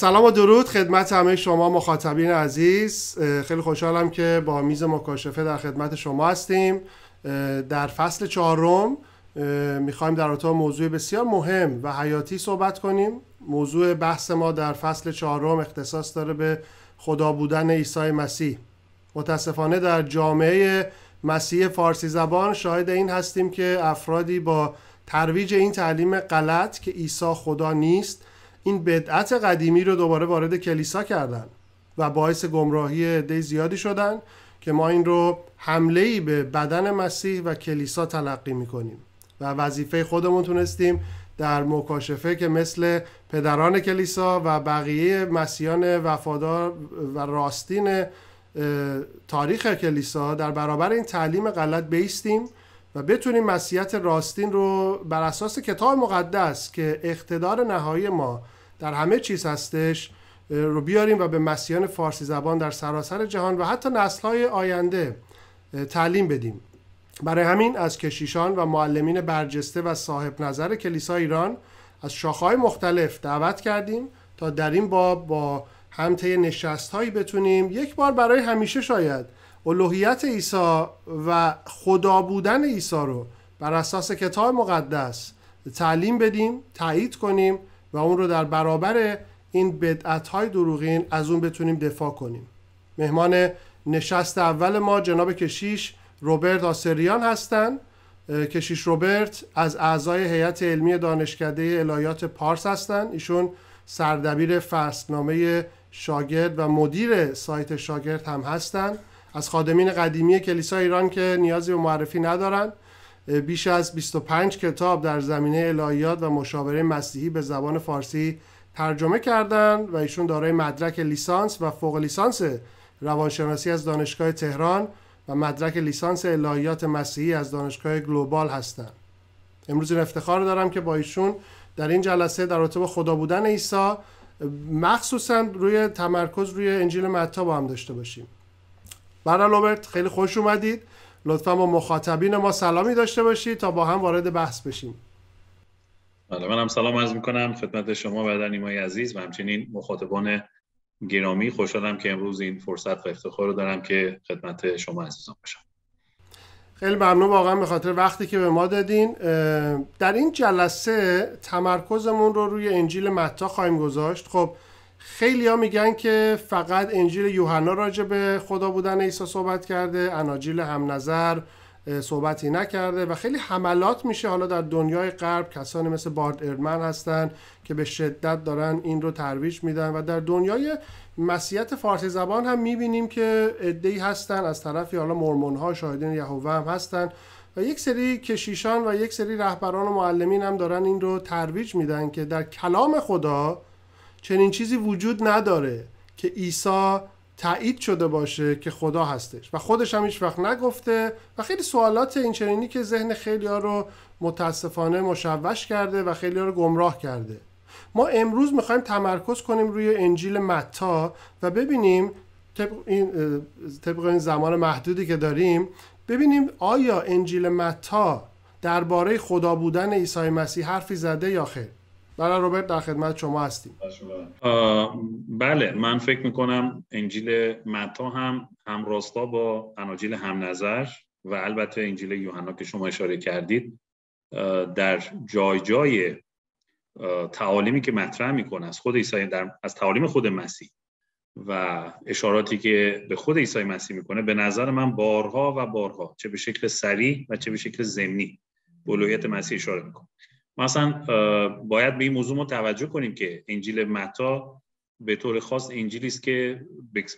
سلام و درود خدمت همه شما مخاطبین عزیز. خیلی خوشحالم که با میز مکاشفه در خدمت شما هستیم. در فصل چهارم می‌خوایم در اتاق موضوع بسیار مهم و حیاتی صحبت کنیم. موضوع بحث ما در فصل چهارم اختصاص داره به خدا بودن عیسی مسیح. متاسفانه در جامعه مسیح فارسی زبان شاهد این هستیم که افرادی با ترویج این تعلیم غلط که عیسی خدا نیست این بدعت قدیمی رو دوباره وارد کلیسا کردن و باعث گمراهی عده زیادی شدن که ما این رو حمله ای به بدن مسیح و کلیسا تلقی می‌کنیم و وظیفه خودمون تونستیم در مکاشفه که مثل پدران کلیسا و بقیه مسیحان وفادار و راستین تاریخ کلیسا در برابر این تعلیم غلط بیستیم و بتونیم مسیحیت راستین رو بر اساس کتاب مقدس که اقتدار نهایی ما در همه چیز هستش رو بیاریم و به مسیحیان فارسی زبان در سراسر جهان و حتی نسلهای آینده تعلیم بدیم. برای همین از کشیشان و معلمین برجسته و صاحب نظر کلیسا ایران از شاخهای مختلف دعوت کردیم تا در این باب با همطی نشست هایی بتونیم یک بار برای همیشه شاید الوهیت عیسی و خدا بودن عیسی رو بر اساس کتاب مقدس تعلیم بدیم تایید کنیم و اون رو در برابر این بدعت های دروغین از اون بتونیم دفاع کنیم. مهمان نشست اول ما جناب کشیش روبرت آسریان هستند کشیش روبرت از اعضای هیئت علمی دانشکده الهیات پارس هستند ایشون سردبیر فصلنامه شاگرد و مدیر سایت شاگرد هم هستند از خادمین قدیمی کلیسا ایران که نیازی به معرفی ندارند بیش از 25 کتاب در زمینه الهیات و مشاوره مسیحی به زبان فارسی ترجمه کردند و ایشون دارای مدرک لیسانس و فوق لیسانس روانشناسی از دانشگاه تهران و مدرک لیسانس الهیات مسیحی از دانشگاه گلوبال هستند امروز این افتخار دارم که با ایشون در این جلسه در رابطه خدا بودن عیسی مخصوصا روی تمرکز روی انجیل متی با هم داشته باشیم. برای روبرت خیلی خوش اومدید. لطفا با مخاطبین ما سلامی داشته باشید تا با هم وارد بحث بشیم. بله منم سلام عرض می‌کنم. خدمت شما و نیمای عزیز و همچنین مخاطبان گرامی خوشحالم که امروز این فرصت و افتخار رو دارم که خدمت شما عزیزان باشم. خیلی ممنون. واقعا به خاطر وقتی که به ما دادین در این جلسه تمرکزمون رو روی انجیل متا خواهیم گذاشت. خب خیلی ها میگن که فقط انجیل یوحنا راجع به خدا بودن عیسی صحبت کرده اناجیل هم نظر صحبتی نکرده و خیلی حملات میشه حالا در دنیای غرب. کسانی مثل بارد ارمن هستن که به شدت دارن این رو ترویج میدن و در دنیای مسیحیت فارسی زبان هم می‌بینیم که ادهی هستن. از طرفی حالا مرمون ها شاهدین یهوه هم هستن و یک سری کشیشان و یک سری رهبران و معلمین هم دارن این رو ترویج میدن که در کلام خدا چنین چیزی وجود نداره که عیسی تایید شده باشه که خدا هستش. و خودش هم هیچ وقت نگفته و خیلی سوالات این چنینی که ذهن خیلی ها رو متاسفانه مشوش کرده و خیلی ها رو گمراه کرده. ما امروز می‌خوایم تمرکز کنیم روی انجیل متا و ببینیم طبق این, طبق این زمان محدودی که داریم ببینیم آیا انجیل متا درباره خدا بودن عیسی مسیح حرفی زده یا خیر. بله روبرت در خدمت شما هستیم. بله من فکر می‌کنم انجیل متا هم همراستا با اناجیل هم نظر و البته انجیل یوحنا که شما اشاره کردید در جای جای تعالیمی که مطرح می‌کنه از خود عیسی در از تعالیم خود مسیح و اشاراتی که به خود عیسی مسیح می‌کنه به نظر من بارها و بارها چه به شکل سریع و چه به شکل ضمنی به مسیح اشاره می‌کنه. مثلا باید به این موضوع ما توجه کنیم که انجیل متا به طور خاص انجیلی است که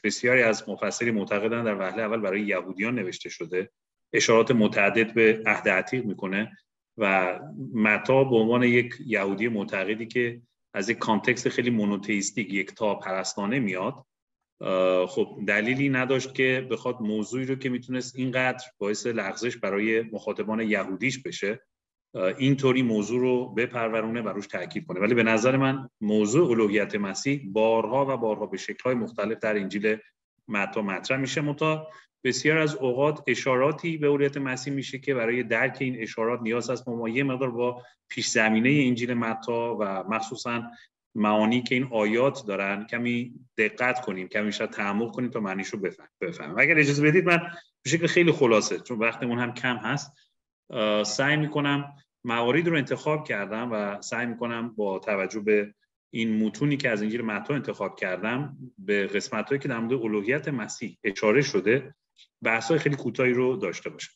بسیاری از مفسری معتقدند در وهله اول برای یهودیان نوشته شده. اشارات متعدد به عهد عتیق می‌کنه و متا به عنوان یک یهودی معتقدی که از یک context خیلی monotheistic یکتاپرستانه میاد. خب دلیلی نداشت که بخواد موضوعی رو که می‌تونست اینقدر باعث لغزش برای مخاطبان یهودیش بشه. اینطوری موضوع رو بپرورونه و روش تاکید کنه. ولی به نظر من موضوع الوهیت مسیح بارها و بارها به شکل‌های مختلف در انجیل متی مطرح میشه. منتها بسیاری از اوقات اشاراتی به الوهیت مسیح میشه که برای درک این اشارات نیاز هست. ما یه مقدار با پیش زمینه انجیل متا و مخصوصا معانی که این آیات دارن کمی دقت کنیم کمی شاید تعمق کنیم تا معنیشو بفهمیم. اگر اجازه بدید من به شکل خیلی خلاصه چون وقتمون هم کم هست. سعی می‌کنم مواردی رو انتخاب کردم و سعی می‌کنم با توجه به این متونی که از انجیل متی انتخاب کردم به قسمت هایی که در مورد الوهیت مسیح اشاره شده بحث های خیلی کوتاهی رو داشته باشم.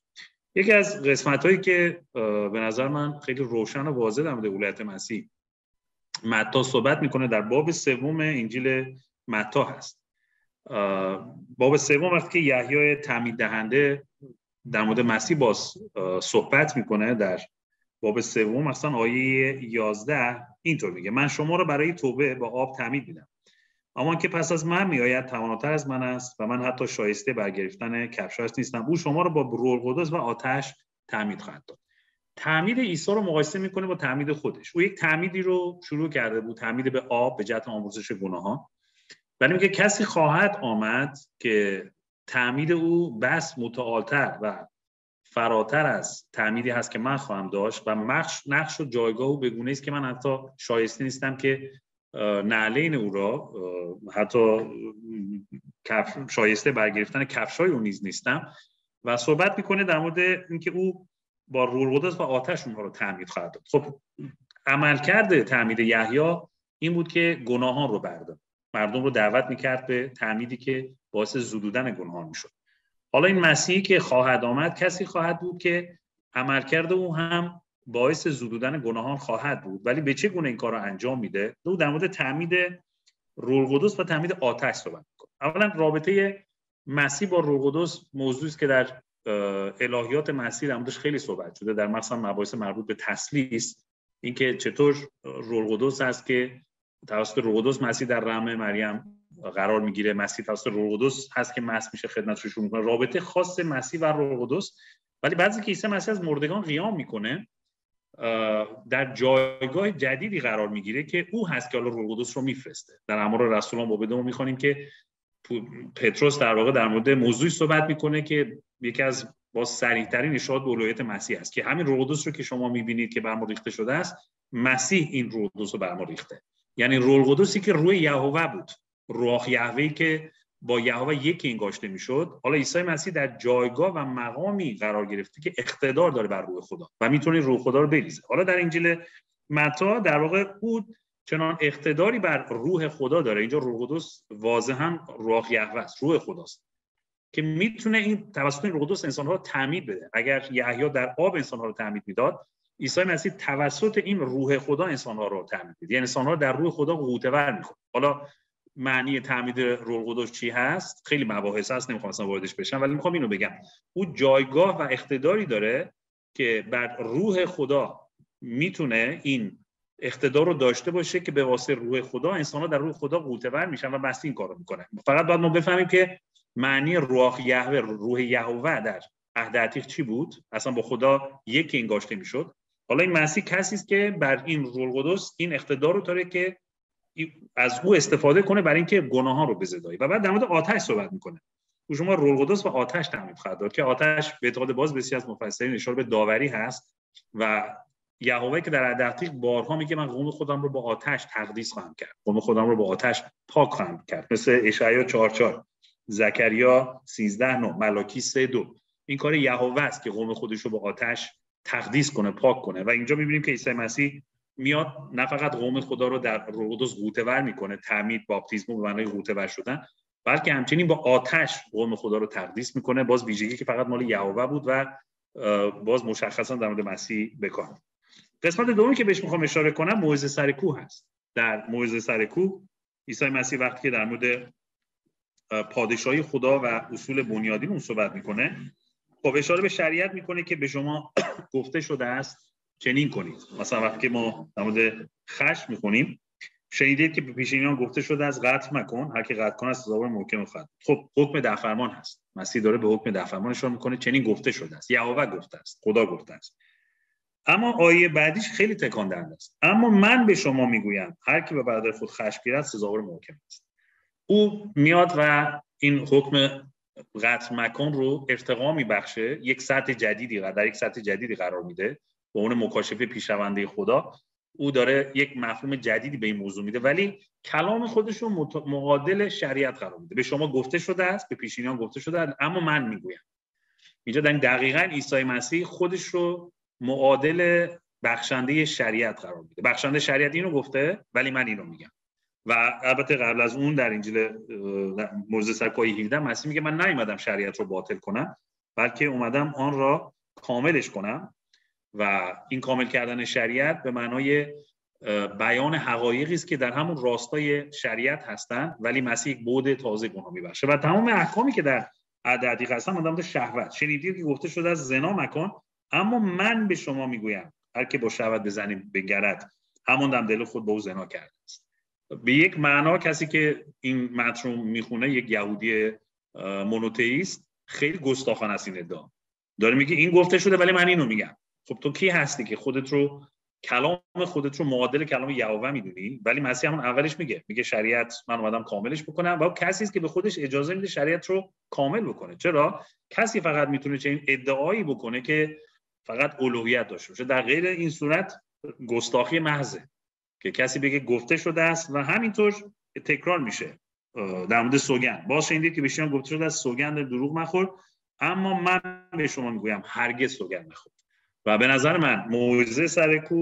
یکی از قسمت هایی که به نظر من خیلی روشن و واضح در مورد الوهیت مسیح متا صحبت می‌کنه در باب سوم انجیل متا هست. باب سوم وقتی که یحیای تعمید دهنده در مورد مسیح باز صحبت می‌کنه در باب سوم. مثلا آیه 11 اینطور میگه من شما رو برای توبه با آب تعمید میدم اما که پس از من میآید تواناتر از من است و من حتی شایسته برگرفتن کفشایش نیستم. او شما رو با روح القدس و آتش تعمید خواهد داد. تعمید عیسی رو مقایسه می‌کنه با تعمید خودش. او یک تعمیدی رو شروع کرده بود تعمید به آب به جهت آمرزش گناه ها ولی میگه کسی خواهد آمد که تعمید او بس متعالتر و فراتر از تعمیدی هست که من خواهم داشت و نقش, و جایگاه او بگونه است که من حتی شایسته نیستم که نعلین او را حتی شایسته برگرفتن کفشای او نیز نیستم و صحبت می‌کنه در مورد اینکه او با روح و آتش اونها رو تعمید خواهد داد. خب عملکرد تعمید یحیی این بود که گناهان رو بردار مردم رو دعوت می‌کرد به تعمیدی که باعث زدودن گناهان می‌شد. حالا این مسیحی که خواهد آمد کسی خواهد بود که عملکرد او هم باعث زدودن گناهان خواهد بود. ولی به چه گونه این کار رو انجام میده؟ او در مورد تعمید روح و تعمید آتش صحبت می‌کنه. اولا رابطه مسیح با روح القدس موضوعی است که در الهیات مسیح در خیلی صحبت شده. در مثلا مباحث مربوط به تسلیس اینکه چطور روح است که توسط روح مسیح در رحم مریم قرار می‌گیره مسیح توسط روح هست که مسیح میشه خدمت رو شروع می‌کنه. رابطه خاص مسیح و روح ولی بعضی که عیسی مسیح از مردگان قیام می‌کنه. در جایگاه جدیدی قرار می‌گیره که او هست که حالا روح رو میفرسته. در امر رسولان با بدون می‌خوانیم که پتروس در واقع در مورد موضوعی صحبت می‌کنه که یکی از با سریعترین اشارات به الوهیت مسیح است که همین روح رو که شما می‌بینید که بر ریخته شده است مسیح این روح رو بر ریخته. یعنی روح که روی یهوه بود. روح یهوهی که با یهوه یکی انگاشته می‌شد. حالا عیسی مسیح در جایگاه و مقامی قرار گرفته که اقتدار داره بر روح خدا و می‌تونه روح خدا رو بریزه. حالا در انجیل متا در واقع او چنان اقتداری بر روح خدا داره. اینجا روح قدس واضحا روح یهوه است روح خداست که می‌تونه این توسط روح قدس انسان ها رو تعمید بده. اگر یحیی در آب انسان ها رو تعمید می‌داد عیسی مسیح توسط این روح خدا انسان ها رو تعمید میده یعنی انسان ها در روح خدا قوته ور می‌کنه. حالا معنی تعمید روح القدس چی هست؟ خیلی مباحث هست نمی‌خوام اصلا واردش بشم ولی می‌خوام اینو بگم. او جایگاه و اقتداری داره که بر روح خدا می‌تونه این اقتدار رو داشته باشه که به واسطه روح خدا انسان ها در روح خدا قوتور میشن و بس این کارو می‌کنه. فقط باید ما بفهمیم که معنی روح یهوه روح یهوه در عهد عتیق چی بود؟ اصلا با خدا یکی انگاشته می‌شد. حالا این مسیح کسی است که بر این روح القدس این اقتدار رو داره که از او استفاده کنه برای اینکه گناهان رو بزدایی و بعد در مورد آتش صحبت می‌کنه. او شما روح القدس و آتش تعمید خواهد داد که آتش به اعتقاد باز بسیار از مفسرین اشاره به داوری هست و یهوه که در عهد بارها میگه من قوم خودم رو با آتش تقدیس خواهم کرد. قوم خودم رو با آتش پاک خواهم کرد. مثل اشعیا 4 4 زکریا 13 9 ملاکی 3 2 این کار یهوه است که قوم خودش رو با آتش تقدیس کنه پاک کنه. و اینجا می‌بینیم که عیسی مسیح میاد نه فقط قوم خدا رو در رودوس قوتور می‌کنه تعمید باپتیسمو به معنای قوتور شدن بلکه همچنین با آتش قوم خدا رو تقدیس می‌کنه باز ویژگی که فقط مال یهوه بود و باز مشخصا در مورد مسیح بکن قسمت دومی که بهش می‌خوام اشاره کنم موعظه سر کوه هست. در موعظه سر کوه عیسی مسیح وقتی که در مورد پادشاهی خدا و اصول بنیادین اون صحبت می‌کنه خب اشاره به شریعت می‌کنه که به شما گفته شده است چنین کنید مثلا وقتی ما در مورد خشم می‌خونیم شنیدید که به پیشینیان گفته شده از قتل مکن هر کی قتل کنه از سزاوار محکم خواهد خب حکم در فرمان هست. مسیح داره به حکم در فرمان اشاره می‌کنه. چنین گفته شده است. یهوه گفته است. خدا گفته است. اما آیه بعدیش خیلی تکان دهنده است. اما من به شما می‌گویم هر کی به برادر خود خشم گیرد سزاوار محکم است. او میاد و این حکم قتل مکن رو ارتقا میبخشه. یک سطح جدیدی در یک سطح جدیدی قرار میده. به اون مکاشفه پیشرونده خدا او داره یک مفهوم جدیدی به این موضوع میده. ولی کلام خودش رو مقادل شریعت قرار میده. به شما گفته شده است به پیشینیان گفته شده است اما من می‌گویم. اینجا دقیقا عیسی مسیح خودش رو معادل بخشنده شریعت قرار میده. بخشنده شریعت اینو گفته ولی من اینو میگم. و البته قبل از اون در انجیل موزه سرکای 17 مسیح میگه من نیومدم شریعت رو باطل کنم بلکه اومدم آن را کاملش کنم. و این کامل کردن شریعت به معنای بیان حقایقی است که در همون راستای شریعت هستند ولی مسیح یک بود تازه گناه میبخشه. و تمام احکامی که در عددی هستن مدام شهوت. شنیدید که گفته شده از زنا مکن اما من به شما می‌گویم هر که با شهوت بزنیم بگرد همون دم دل خود به او زنا کرده است. به یک معنا کسی که این متن می‌خونه یک یهودی مونوتئیست خیلی گستاخانه است این ادعا. داره میگه این گفته شده ولی من اینو میگم. خب تو کی هستی که خودت رو کلام خودت رو معادل کلام یهوه می‌دونی؟ ولی مسیح همون اولش میگه. میگه شریعت من اومدم کاملش بکنم و کسی است که به خودش اجازه میده شریعت رو کامل بکنه. چرا؟ کسی فقط می‌تونه چه این ادعایی بکنه که فقط الوهیت داشته باشه. در غیر این صورت گستاخی محضه که کسی بگه گفته شده است و همینطور تکرار میشه. در مورد سوگند. باز شنیدید که بشیان گفته شده است سوگند دروغ مخور اما من به شما می‌گویم هرگز سوگند مخور. و به نظر من موعظه سر کوه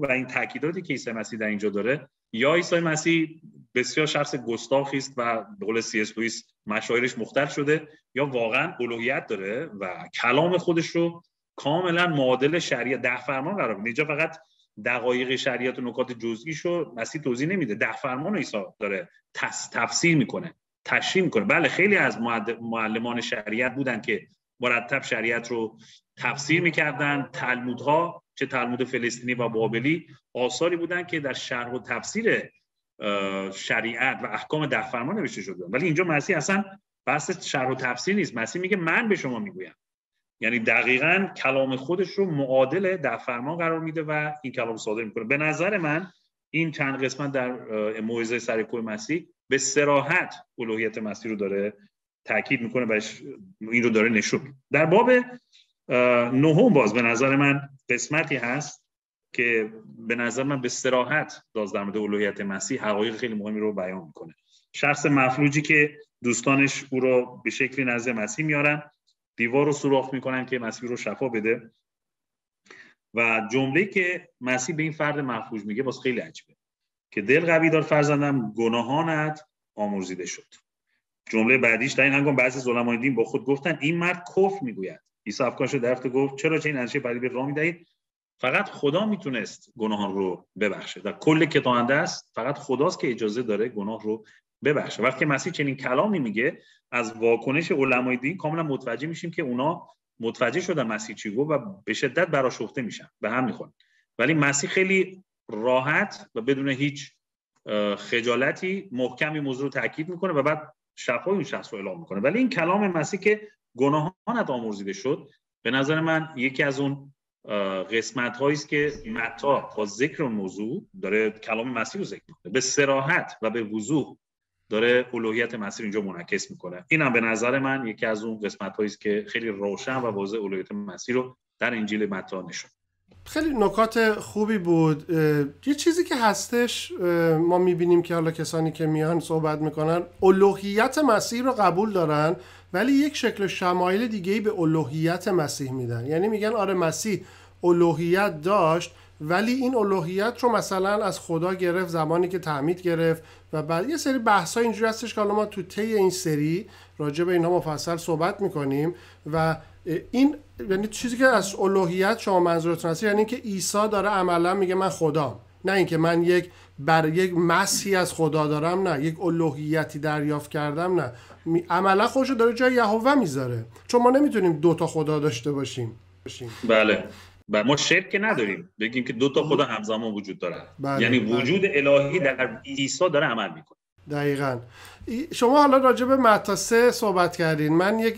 و این تاکیداتی که عیسی مسیح در اینجا داره یا عیسی مسیح بسیار شخص گستاخی است و به قول سی اس لوئیس مشاعرش مختل شده یا واقعا الوهیت داره و کلام خودش رو کاملا معادل شریعت ده فرمان قرار میده. اینجا فقط دقایق شریعت و نکات جزئی شو مسیح توضیح نمیده. ده فرمان عیسی داره تفسیر می‌کنه تشریح می‌کنه. بله خیلی از معلمان شریعت بودن که مرتب شریعت رو تفسیر می‌کردن تلمودها چه تلمود فلسطینی و بابلی آثاری بودن که در شرح و تفسیر شریعت و احکام ده فرمان نوشته شده. ولی اینجا مسیح اصلا بحث شرح و تفسیر نیست. مسیح میگه من به شما می‌گویم. یعنی دقیقا کلام خودش رو معادل ده فرمان قرار میده و این کلام صادر می‌کنه. به نظر من این چند قسمت در موعظه سر کوه مسیح به سراحت الوهیت مسیح رو داره تاکید می‌کنه و این رو داره نشون در باب نهم باز به نظر من قسمتی هست که به نظر من به سراحت باز در مورد الوهیت مسیح حقایق خیلی مهمی رو بیان می‌کنه. شخص مفلوجی که دوستانش او رو به شکلی نزد مسیح میارن دیوار رو سوراخ می‌کنن که مسیح رو شفا بده. و جمله که مسیح به این فرد مفلوج میگه باز خیلی عجیبه. که دل قوی دار فرزندم گناهانت آمرزیده شد. جمله بعدیش در این هنگام بعضی علمای دین با خود گفتن این مرد کفر می‌گوید. عیسی افکارش رو درفت گفت چرا چه این اندیشه به راه می‌دهید؟ فقط خدا می‌تونست گناهان رو ببخشه در کل کتابنده است فقط خداست که اجازه داره گناه رو ببخشه. وقتی مسیح چنین کلامی میگه از واکنش علمای دین کاملا متوجه میشیم که اونا متوجه شدن مسیح چی گفت و به شدت براشفته میشن. به هم می‌خوان ولی مسیح خیلی راحت و بدون هیچ خجالتی محکمی موضوع رو تاکید می‌کنه و بعد شفای اون شخص رو اعلام می‌کنه. ولی این کلام مسیح که گناهانت آمرزیده شد. به نظر من یکی از اون قسمت هایی است که متا با ذکر موضوع داره کلام مسیح رو ذکر می‌کنه. به سراحت و به وضوح داره الوهیت مسیح اینجا منعکس می‌کنه. اینم به نظر من یکی از اون قسمت هایی است که خیلی روشن و واضح الوهیت مسیح رو در انجیل متا نشون خیلی نکات خوبی بود. یه چیزی که هستش ما می‌بینیم که حالا کسانی که میان صحبت می‌کنن الوهیت مسیح رو قبول دارن. ولی یک شکل شمایل دیگه ای به الوهیت مسیح میدن. یعنی میگن آره مسیح الوهیت داشت ولی این الوهیت رو مثلا از خدا گرفت زمانی که تعمید گرفت و بعد یه سری بحث ها اینجوری هستش که حالا ما تو طی این سری راجع به اینها مفصل صحبت می‌کنیم و این یعنی چیزی که از الوهیت شما منظورتون هست یعنی که عیسی داره عملا میگه من خدام. نه اینکه من یک بر یک مسیحی از خدا دارم نه یک الوهیتی دریافت کردم نه. عملا خودشو داره جای یهوه می‌ذاره. چون ما نمی‌تونیم دو تا خدا داشته باشیم. بله. و ما شرک نداریم. بگیم که دو تا خدا همزمان وجود داره بله. یعنی بله. وجود الهی در عیسی داره عمل می‌کنه. دقیقا. شما حالا راجع به متا سه صحبت کردین. من یک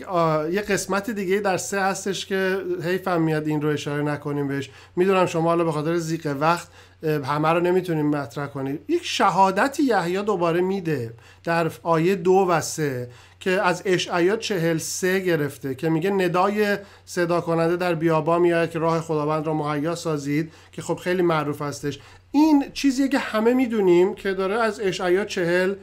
یه قسمت دیگه در سه هستش که حیفم میاد این رو اشاره نکنیم بهش. می‌دونم شما حالا به خاطر زیق وقت همه رو نمی‌تونیم مطرح کنیم. یک شهادتی یحیی دوباره میده در آیه دو و سه که از اشعیا چهل سه گرفته که میگه ندای صدا کننده در بیابا میاد که راه خداوند را مهیا سازید که خب خیلی معروف هستش. این چیزیه که همه می‌دونیم که داره از اشعیا چهل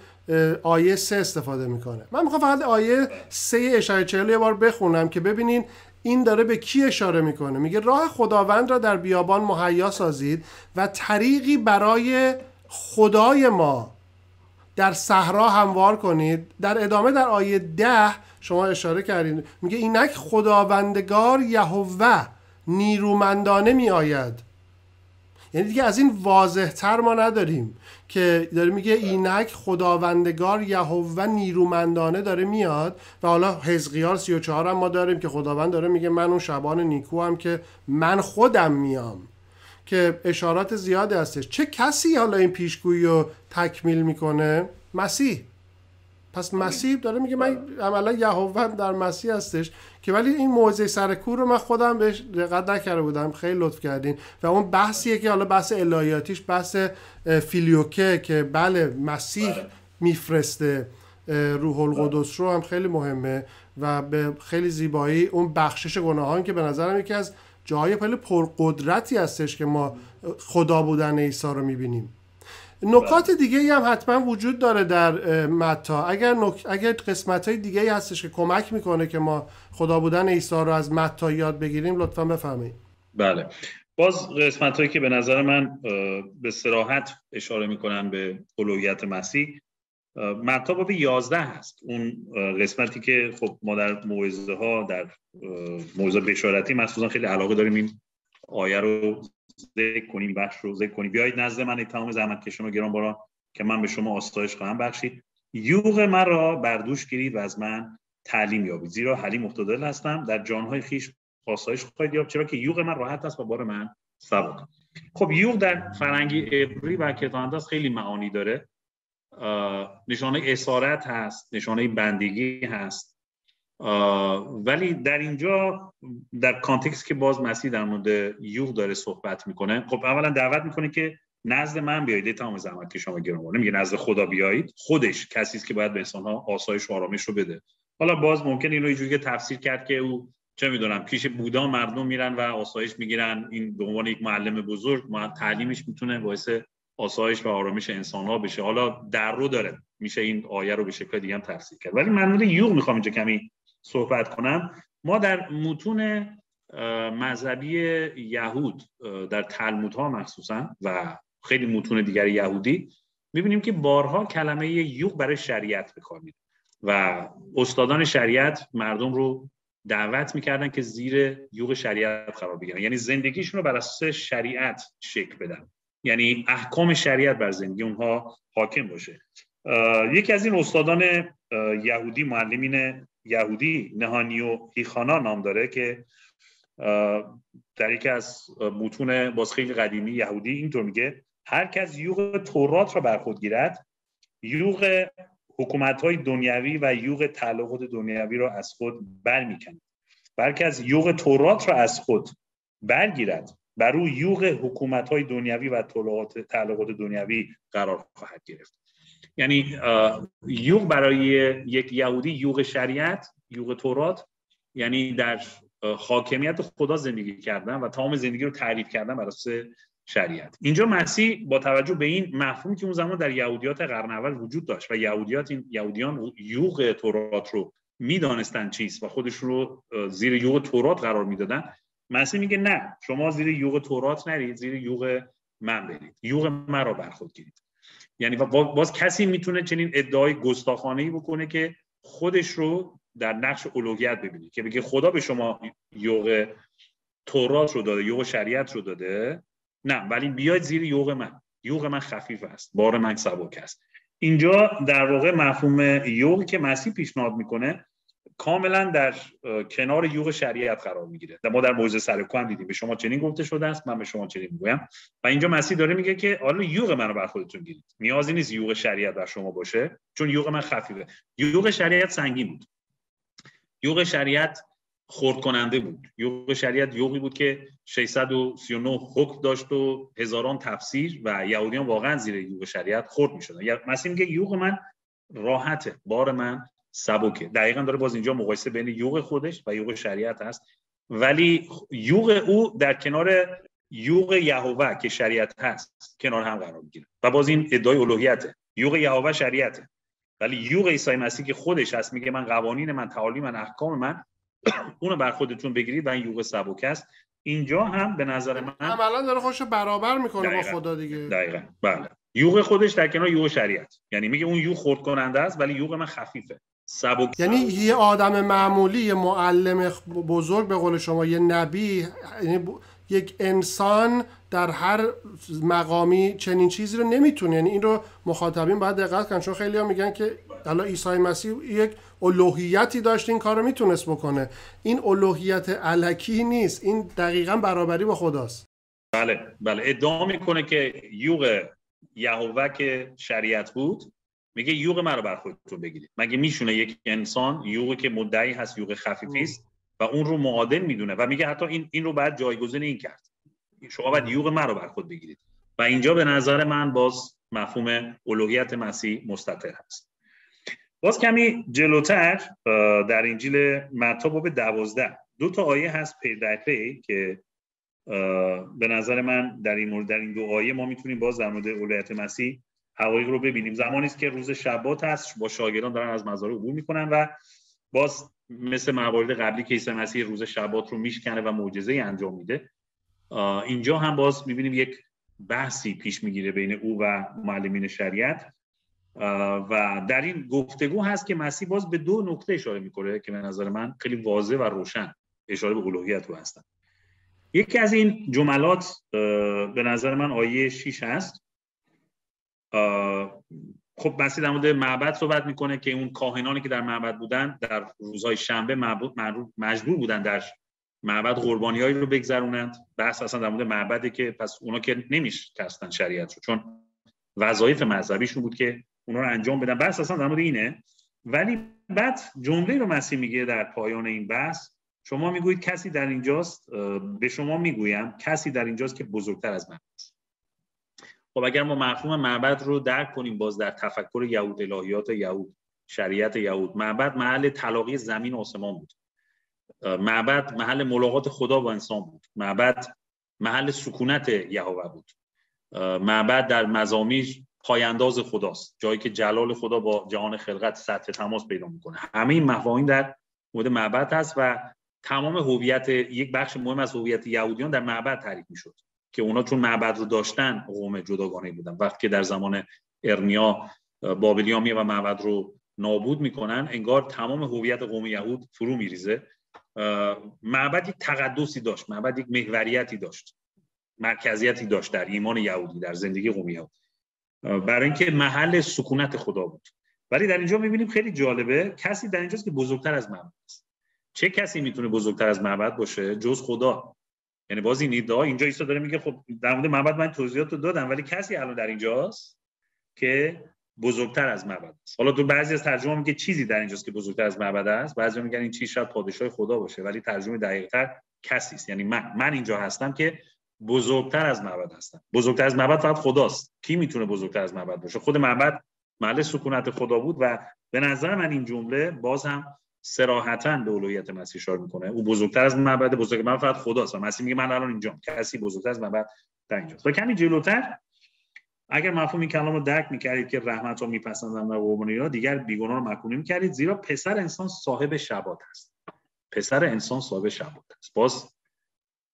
آیه سه استفاده می‌کنه. من می‌خوام فقط آیه سه اشعیا چهل یه بار بخونم که ببینین این داره به کی اشاره می‌کنه؟ میگه راه خداوند را در بیابان مهیا سازید و طریقی برای خدای ما در صحرا هموار کنید. در ادامه در آیه ده شما اشاره کردید میگه اینک خداوندگار یهوه نیرومندانه میآید. یعنی دیگه از این واضح تر ما نداریم که داره میگه اینک خداوندگار یهوه نیرومندانه داره میاد و حالا حزقیال 34 هم ما داریم که خداوند داره میگه من اون شبان نیکو هم که من خودم میام. که اشارات زیادی هستش. چه کسی حالا این پیشگویی رو تکمیل می‌کنه؟ مسیح. پس مسیح داره میگه من عملا یهوه در مسیح هستش که ولی این موعظه سر کور رو من خودم بهش دقت نکرده بودم خیلی لطف کردین و اون بحثیه که حالا بحث الهیاتیش بحث فیلیوکه که بله مسیح بله. میفرسته روح القدس رو هم خیلی مهمه و به خیلی زیبایی اون بخشش گناهان که به نظرم یکی از جاهای خیلی پرقدرتی هستش که ما خدا بودن عیسی رو می‌بینیم نکات دیگه هم حتما وجود داره در متا. اگر, نک... اگر قسمت های دیگه هستش که کمک می‌کنه که ما خدا بودن عیسی رو از متا یاد بگیریم لطفا بفهمید بله. باز قسمت هایی که به نظر من به سراحت اشاره می‌کنن به الوهیت مسیح متا باب 11 هست. اون قسمتی که خب ما در موعظه ها در موعظه بشارتی مخصوصا خیلی علاقه داریم این آیه رو ذکر کنیم بخش رو ذکر کنیم. بیایید نزد من تمام زحمت کشان و گرانباران که من به شما آسایش خواهم بخشید. یوغ مرا بردوش گیرید و از من تعلیم یابید. زیرا حلیم مختدل هستم. در جانهای خیش آسایش خواهید یافت. چرا که یوغ من راحت است و بار من سبک خب یوغ در فرنگی عبری و کتابانداز خیلی معانی داره. نشانه اسارت هست نشانه بندگی هست. ولی در اینجا در کانتکست که باز مسیح در مورد یوغ داره صحبت می‌کنه خب اولا دعوت می‌کنه که نزد من بیایید تمام زحمت که شما گرم میگه نزد خدا بیایید. خودش کسی است که باید به انسانها آسایش و آرامش رو بده. حالا باز ممکن اینو اینجوری تفسیر کرد که او چه می‌دونم پیش بودا مردم میرن و آسایش می‌گیرن. این به عنوان یک معلم بزرگ تعلیمش می‌تونه باعث آسایش و آرامش انسان ها بشه. حالا در رو داره میشه این آیه رو به شکل دیگه هم تفسیر کرد. ولی من یوغ می‌خوام اینجا کمی صحبت کنم. ما در متون مذهبی یهود در تلمودها مخصوصا و خیلی متون دیگر یهودی می‌بینیم که بارها کلمه یوغ برای شریعت بکار و استادان شریعت مردم رو دعوت می‌کردن که زیر یوغ شریعت قرار بگیرن. یعنی زندگیشون رو بر اساس شریعت شکل بدن. یعنی احکام شریعت بر زندگی اونها حاکم باشه. یکی از این استادان یهودی معلمین یهودی نهانی و هیخانا نام داره که در یکی از متون باز خیلی قدیمی یهودی اینطور میگه هر کس یوغ تورات را بر خود گیرد یوغ حکومت های دنیوی و یوغ تعلقات دنیوی را از خود برمیکند. بلکه از یوغ تورات را از خود برگیرد. بر او یوغ حکومت های دنیوی و تعلقات دنیوی قرار خواهد گرفت. یعنی یوغ برای یک یهودی یوغ شریعت یوغ تورات یعنی در حاکمیت خدا زندگی کردن و تمام زندگی رو تعریف کردن بر شریعت. اینجا مسیح با توجه به این مفهومی که اون زمان در یهودیات قرن اول وجود داشت و یهودیات این یهودیان یوغ تورات رو می‌دانستن چیست و خودش رو زیر یوغ تورات قرار می‌دادن مسیح میگه نه شما زیر یوغ تورات نرید زیر یوغ من برید. یوغ مرا بر خود گیرید یعنی باز کسی می‌تونه چنین ادعای گستاخانه ای بکنه که خودش رو در نقش الوهیت ببینه که بگه خدا به شما یوغ تورات رو داده یوغ شریعت رو داده. نه ولی بیاید زیر یوغ من. یوغ من خفیف است. بار من سبک است. اینجا در واقع مفهوم یوغ که مسیح پیشنهاد می‌کنه کاملا در کنار یوغ شریعت قرار می‌گیره. ما در موعظه سر هم دیدیم. به شما چنین گفته شده است من به شما چنین می‌گویم. و اینجا مسیح داره میگه که حالا یوغ منو بر خودتون گیرید. نیازی نیست یوغ شریعت بر شما باشه چون یوغ من خفیفه. یوغ شریعت سنگین بود. یوغ شریعت خورد کننده بود. یوغ شریعت یوغی بود که 639 حکم داشت و هزاران تفسیر و یهودیان واقعا زیر یوغ شریعت خورد می‌شدن. مثلا میگه یوغ من راحته بار من سبکه. دقیقا داره باز اینجا مقایسه بین یوغ خودش و یوغ شریعت هست. ولی یوغ او در کنار یوغ یهوه که شریعت هست کنار هم قرار می‌گیره. و باز این ادعای الوهیته. یوغ یهوه شریعته. ولی یوغ عیسی مسیح که خودش هست میگه من قوانین من تعالیم من احکام من اونو بر خودتون بگیرید و این یوغ سبک است. اینجا هم به نظر من عملا داره خودش برابر می‌کنه با خدا دیگه. دقیقا. بله. یوغ خودش در کنار یوغ شریعت. یعنی میگه اون یوغ خورد کننده است ولی یوغ من خفیفه. سبک یعنی یه آدم معمولی یه معلم بزرگ به قول شما یه نبی یعنی یک انسان در هر مقامی چنین چیزی رو نمی‌تونه. یعنی این رو مخاطبین باید دقت کنن چون خیلی ها میگن که حالا عیسی مسیح یک الوهیتی داشت این کار رو می‌تونست بکنه. این الوهیت علکی نیست این دقیقا برابری با خداست. بله بله. ادعا می‌کنه که یوغ یهوه که شریعت بود میگه یوغ مرا بر خودتون بگیرید. مگه میشونه یک انسان یوغی که مدعی هست یوغ خفیفی است و اون رو معادل می‌دونه و میگه حتی این این رو بعد جایگزین این کرد. شما باید یوغ مرا بر خود بگیرید. و اینجا به نظر من باز مفهوم الوهیت مسیح مستطر هست. باز کمی جلوتر در انجیل متی باب دوازده دو تا آیه هست پی در پی که به نظر من در این مورد در این دو آیه ما می‌تونیم باز در مورد الوهیت مسیح حقایق رو ببینیم. زمانی است که روز شبات هست با شاگردان دارن از مزارع عبور می‌کنن و باز مثل موارد قبلی که عیسی مسیح روز شبات رو میشکنه و معجزه انجام میده اینجا هم باز می‌بینیم یک بحثی پیش می‌گیره بین او و معلمین شریعت. و در این گفتگو هست که مسیح باز به دو نکته اشاره می‌کنه که به نظر من خیلی واضح و روشن اشاره به الوهیت رو هستن. یکی از این جملات به نظر من آیه 6 هست. خب مسیح در مورد معبد صحبت می‌کنه که اون کاهنانی که در معبد بودن در روزهای شنبه مجبور بودن در معبد قربانیایی رو بگذرونند. بحث اصلا در مورد معبده که پس اونا که نمیشکستن شریعت رو چون وظایف مذهبیشون بود که اونا رو انجام بدن. بحث اصلا در مورد اینه. ولی بعد جمله رو مسیح میگه در پایان این بحث. شما می‌گویید کسی در اینجاست به شما می‌گویم کسی در اینجاست که بزرگتر از من است. خب اگر ما مفهوم معبد رو درک کنیم باز در تفکر یهود الهیات یهود شریعت یهود معبد محل تلاقی زمین و آسمان بود. معبد محل ملاقات خدا با انسان بود. معبد محل سکونت یهوه بود. معبد در مزامیر پایانداز خداست. جایی که جلال خدا با جهان خلقت سطح تماس پیدا می‌کنه. همه این مفاهیم در مورد معبد هست و تمام هویت یک بخش مهم از هویت یهودیان در معبد تعریف می‌شد. که اونا چون معبد رو داشتن قوم جداگانه بودن. وقتی که در زمان ارنیا بابلیان و معبد رو نابود می‌کنن انگار تمام هویت قوم یهود فرو میریزه. معبد یک تقدسی داشت معبد یک محوریتی داشت مرکزیتی داشت در ایمان یهودی در زندگی قوم یهود. برای اینکه محل سکونت خدا بود. ولی در اینجا می‌بینیم خیلی جالبه کسی در اینجاست که بزرگتر از معبد است. چه کسی می‌تونه بزرگتر از معبد باشه؟ جز خدا. یعنی باز این ادعا اینجا عیسی داره میگه خب در مورد معبد من توضیحات رو دادم ولی کسی الان در اینجاست که بزرگتر از معبد است. حالا تو بعضی از ترجمه میگه چیزی در اینجاست که بزرگتر از معبد است. بعضی میگن این چیز شاید پادشاه خدا باشه ولی ترجمه دقیقتر کسی است. یعنی من من اینجا هستم که بزرگتر از معبد هستم. بزرگتر از معبد فقط خداست. کی می‌تونه بزرگتر از معبد باشه؟ خود معبد محل سکونت خدا بود و به نظر من این جمله باز هم صراحتا به الوهیت مسیح اشاره می‌کنه. او بزرگتر از معبد بزرگ من فقط خداست. و مسیح میگه من الان اینجام. کسی بزرگتر از معبد در اینجاست. تا کمی جلوتر اگر مفهوم این کلام رو درک می‌کردید که رحمت رو میپسندن و قربانی را دیگر بیگناه رو مکونی می‌کردید زیرا پسر انسان صاحب شبات هست پسر انسان صاحب شبات است. باز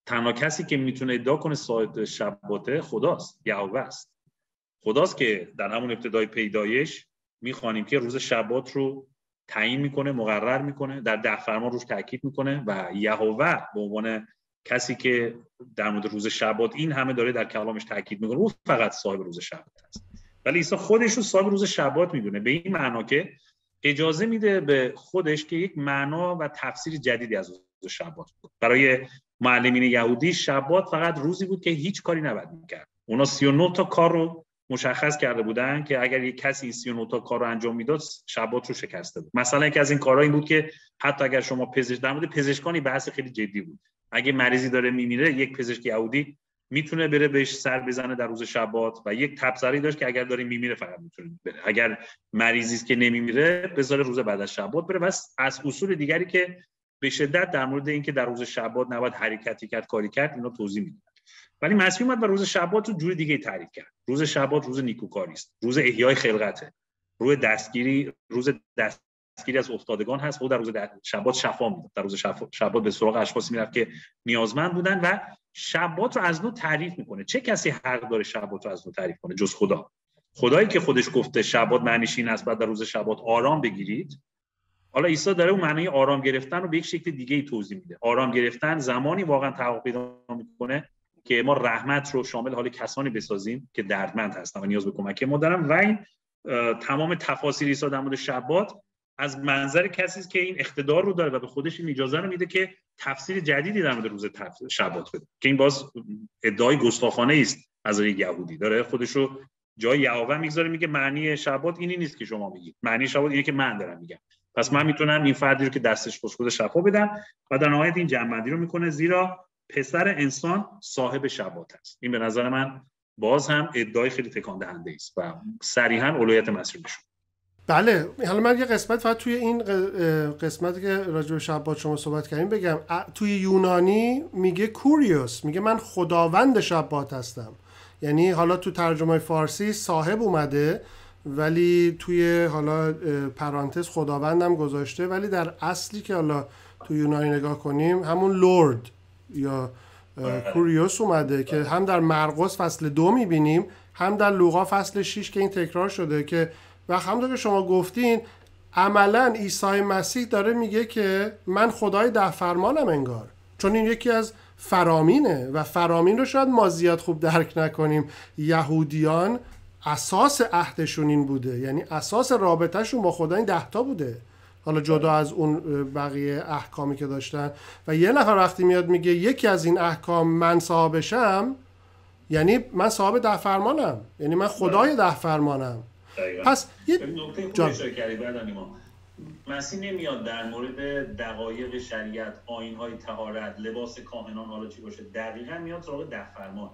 تنها کسی که می‌تونه ادعا کنه صاحب شباته خداست یهوه است. خداست که در همون ابتدای پیدایش می‌خوانیم که روز شبات رو تعیین می‌کنه مقرر می‌کنه در ده فرمان روش تاکید می‌کنه و یهوه به عنوان کسی که در مورد روز شبات این همه داره در کلامش تاکید می‌کنه او فقط صاحب روز شبات هست. ولی عیسی خودش رو صاحب روز شبات می‌دونه به این معنا که اجازه میده به خودش که یک معنا و تفسیر جدیدی از روز شبات بود برای معلمین یهودی شبات فقط روزی بود که هیچ کاری نباید می‌کرد. اونا 39 تا کار رو مشخص کرده بودن که اگر یک کسی این 39 تا کار رو انجام می‌داد شبات رو شکسته بود. مثلا یکی از این کارها این بود که حتی اگر شما پزشک در مورد پزشکانی بحث خیلی جدی بود. اگه مریضی داره میمیره یک پزشک یهودی می‌تونه بره بهش سر بزنه در روز شبات و یک تبصری داشت که اگر داره میمیره فقط می‌تونه بره. اگر مریضی است که نمیمیره بذاره روز بعد از شبات بره. بس از اصول دیگری که به شدت در مورد اینکه در روز شبات نباید حرکتی کرد کاری کرد اینا توضیح میدن ولی مسیح اومد و روز شبات رو جور دیگه تعریف کرد. روز شبات روز نیکوکاری است. روز احیای خلقته. روز دستگیری روز دستگیری از افتادگان هست. و در روز شبات شفا می‌داد. در روز شبات به سراغ اشخاصی می‌رفت که نیازمند بودن و شبات رو از نو تعریف می‌کنه. چه کسی حق داره شبات رو از نو تعریف کنه؟ جز خدا. خدایی که خودش گفته شبات معنیش این است بعد در روز شبات آرام بگیرید. حالا عیسی داره اون معنی آرام گرفتن رو به یک شکل دیگه ای توضیح میده. آرام گرفتن زمانی واقعا تحقق پیدا می‌کنه که ما رحمت رو شامل حال کسانی بسازیم که دردمند هستن و نیاز به کمک. ما دارن و این تمام تفاصیل عیسی در مورد شبات از منظر کسی است که این اقتدار رو داره و به خودش این اجازه رو میده که تفسیر جدیدی در مورد روز شبات بده. که این باز ادعای گستاخانه است از یهودی. داره خودش رو جای یهوه می‌گذاره میگه معنی شبات اینی نیست که شما میگید. معنی شبات اینه که من دارم میگم. پس من می‌تونم این فردی رو که دستش خوش خود شفا بدم و در نهایت این جنبندی رو می‌کنه. زیرا پسر انسان صاحب شبات است. این به نظر من باز هم ادعای خیلی تکان دهنده است و صریحا اولویت مسیح نشون بله حالا من یه قسمت فقط توی این قسمتی که راجع به شبات شما صحبت کردیم بگم. توی یونانی میگه کوریوس میگه من خداوند شبات هستم. یعنی حالا تو ترجمه فارسی صاحب اومده ولی توی حالا پرانتز خداوندم گذاشته ولی در اصلی که حالا تو یونانی نگاه کنیم همون لورد. یا کوریوس اومده که هم در مرقس فصل دو می‌بینیم هم در لوقا فصل 6 که این تکرار شده که و همونطور که شما گفتین عملا عیسی مسیح داره میگه که من خدای ده فرمانم انگار چون این یکی از فرامینه و فرامین رو شاید ما زیاد خوب درک نکنیم. یهودیان اساس عهدشون این بوده یعنی اساس رابطهشون با خدا این دهتا بوده. حالا جدا از اون بقیه احکامی که داشتن. و یه نفر وقتی میاد میگه یکی از این احکام من صاحبشم یعنی من صاحب ده فرمانم یعنی من خدای ده فرمانم پس یه نکته مسیح نمیاد در مورد دقایق شریعت آین های تهارت لباس کاهنان حالا چی باشه. دقیقا میاد سراغ ده فرمان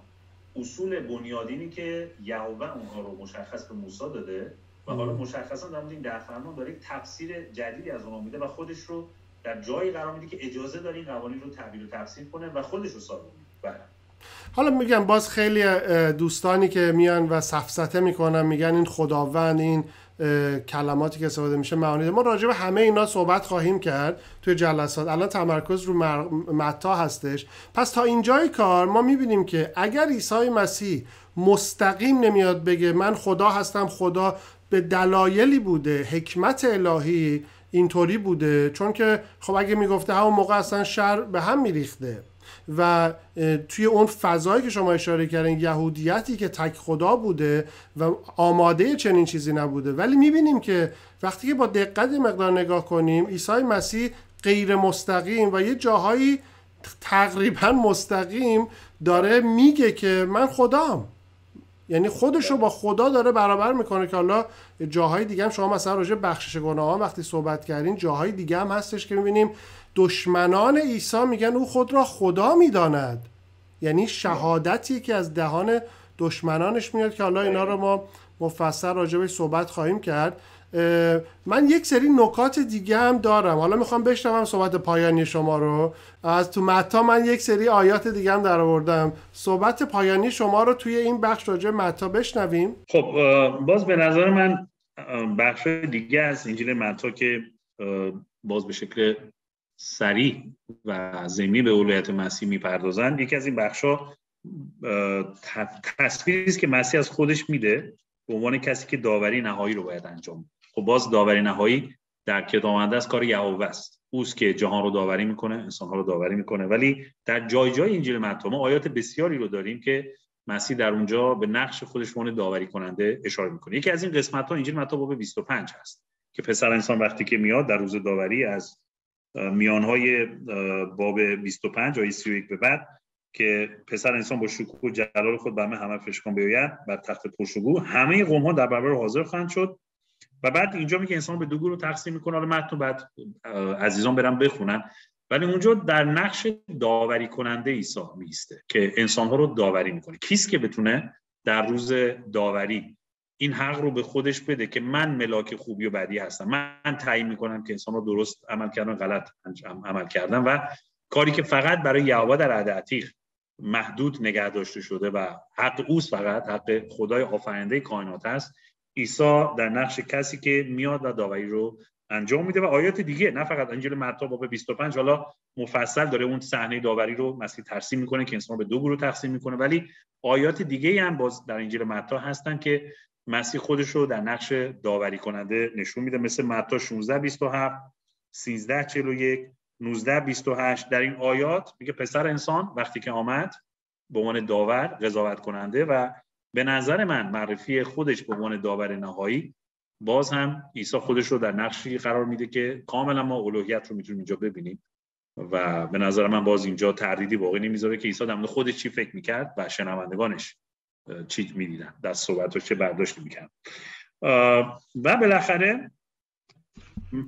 اصول بنیادینی که یهوه اونها رو مشخص به موسی داده و حالا مشخصا در مورد این ده فرمان داره یک تفسیر جدیدی از اونها میده و خودش رو در جایی قرار میده که اجازه داره این قوانین رو تعبیر و تفسیر کنه و خودش رو ثابت بله. حالا میگم باز خیلی دوستانی که میان و سفسته می‌کنن میگن این خداوند این کلماتی که استفاده میشه معانی ما راجع به همه اینا صحبت خواهیم کرد توی جلسات. الان تمرکز رو متا هستش. پس تا اینجای کار ما می‌بینیم که اگر عیسی مسیح مستقیم نمیاد بگه من خدا هستم خدا به دلایلی بوده حکمت الهی اینطوری بوده. چون که خب اگه می‌گفته همون موقع اصلا شر به هم میریخته. و توی اون فضایی که شما اشاره کردین یهودیتی که تک خدا بوده و آماده چنین چیزی نبوده. ولی می‌بینیم که وقتی که با دقت مقدار نگاه کنیم عیسی مسیح غیر مستقیم و یه جاهایی تقریبا مستقیم داره میگه که من خدام. یعنی خودش رو با خدا داره برابر می‌کنه که حالا جاهای دیگه هم شما مثلا راجع بخشش گناهان وقتی صحبت کردین جاهای دیگه هم هستش که می‌بینیم دشمنان عیسی میگن او خود را خدا می‌داند. یعنی شهادتی که از دهان دشمنانش میاد که حالا اینا رو ما مفصل راجع به صحبت خواهیم کرد. من یک سری نکات دیگه هم دارم. حالا می‌خوام بشنوم صحبت پایانی شما رو. از تو متا من یک سری آیات دیگه هم در آوردم. صحبت پایانی شما رو توی این بخش راجع متا بشنویم. خب باز به نظر من بخش دیگه از انجیل متا که باز به شکل سریع و زمینی به اولویت مسیح می‌پردازند یکی از این بخشا تصویری است که مسیح از خودش میده به عنوان کسی که داوری نهایی رو باید انجام خب باز داوری نهایی در کتاب از کار یهوه است. اوست که جهان رو داوری می‌کنه انسان ها رو داوری می‌کنه. ولی در جای جای انجیل متی ما آیات بسیاری رو داریم که مسیح در اونجا به نقش خودش عنوان داوری کننده اشاره می‌کنه. یکی از این قسمت ها انجیل متی باب 25 هست که پسر انسان وقتی که میاد در روز داوری از میانهای باب 25 آیه 31 به بعد که پسر انسان با شکوه و جلال خود به همه همه فشکان بیاید بر تخت پرشگو همه قوم ها در برابر حاضر خواهند شد. و بعد اینجا میگه انسان به دو گروه تقسیم می‌کنه. حالا متن بعد عزیزان برم بخونن ولی اونجا در نقش داوری کننده عیسی میسته که انسان ها رو داوری می‌کنه. کیست که بتونه در روز داوری این حق رو به خودش بده که من ملاک خوبی و بدی هستم. من تعیین می‌کنم که انسان رو درست عمل کردن غلط عمل کردن و کاری که فقط برای یهوه در عهد عتیق محدود نگه داشته شده و حق اوست فقط. حق خدای آفرینده کائنات است. عیسی در نقش کسی که میاد و داوری رو انجام میده و آیات دیگه نه فقط انجیل متی باب 25 حالا مفصل داره اون صحنه داوری رو مسیح ترسیم می‌کنه که انسان رو به دو گروه تقسیم می‌کنه ولی آیات دیگه هم باز در انجیل متی هستن که مسیح خودش رو در نقش داوری کننده نشون میده. مثل متی 16 27 13 41 19 28 در این آیات میگه پسر انسان وقتی که آمد به عنوان داور قضاوت کننده و به نظر من معرفی خودش به عنوان داور نهایی باز هم عیسی خودش رو در نقشی قرار میده که کاملا ما الوهیت رو می‌تونیم اینجا ببینیم. و به نظر من باز اینجا تردیدی واقعی نمی‌ذاره که عیسی در خودش چی فکر می‌کرد و شنوندگانش چی می‌دیدن. در صحبتش چه برداشت می‌کرد. و بالاخره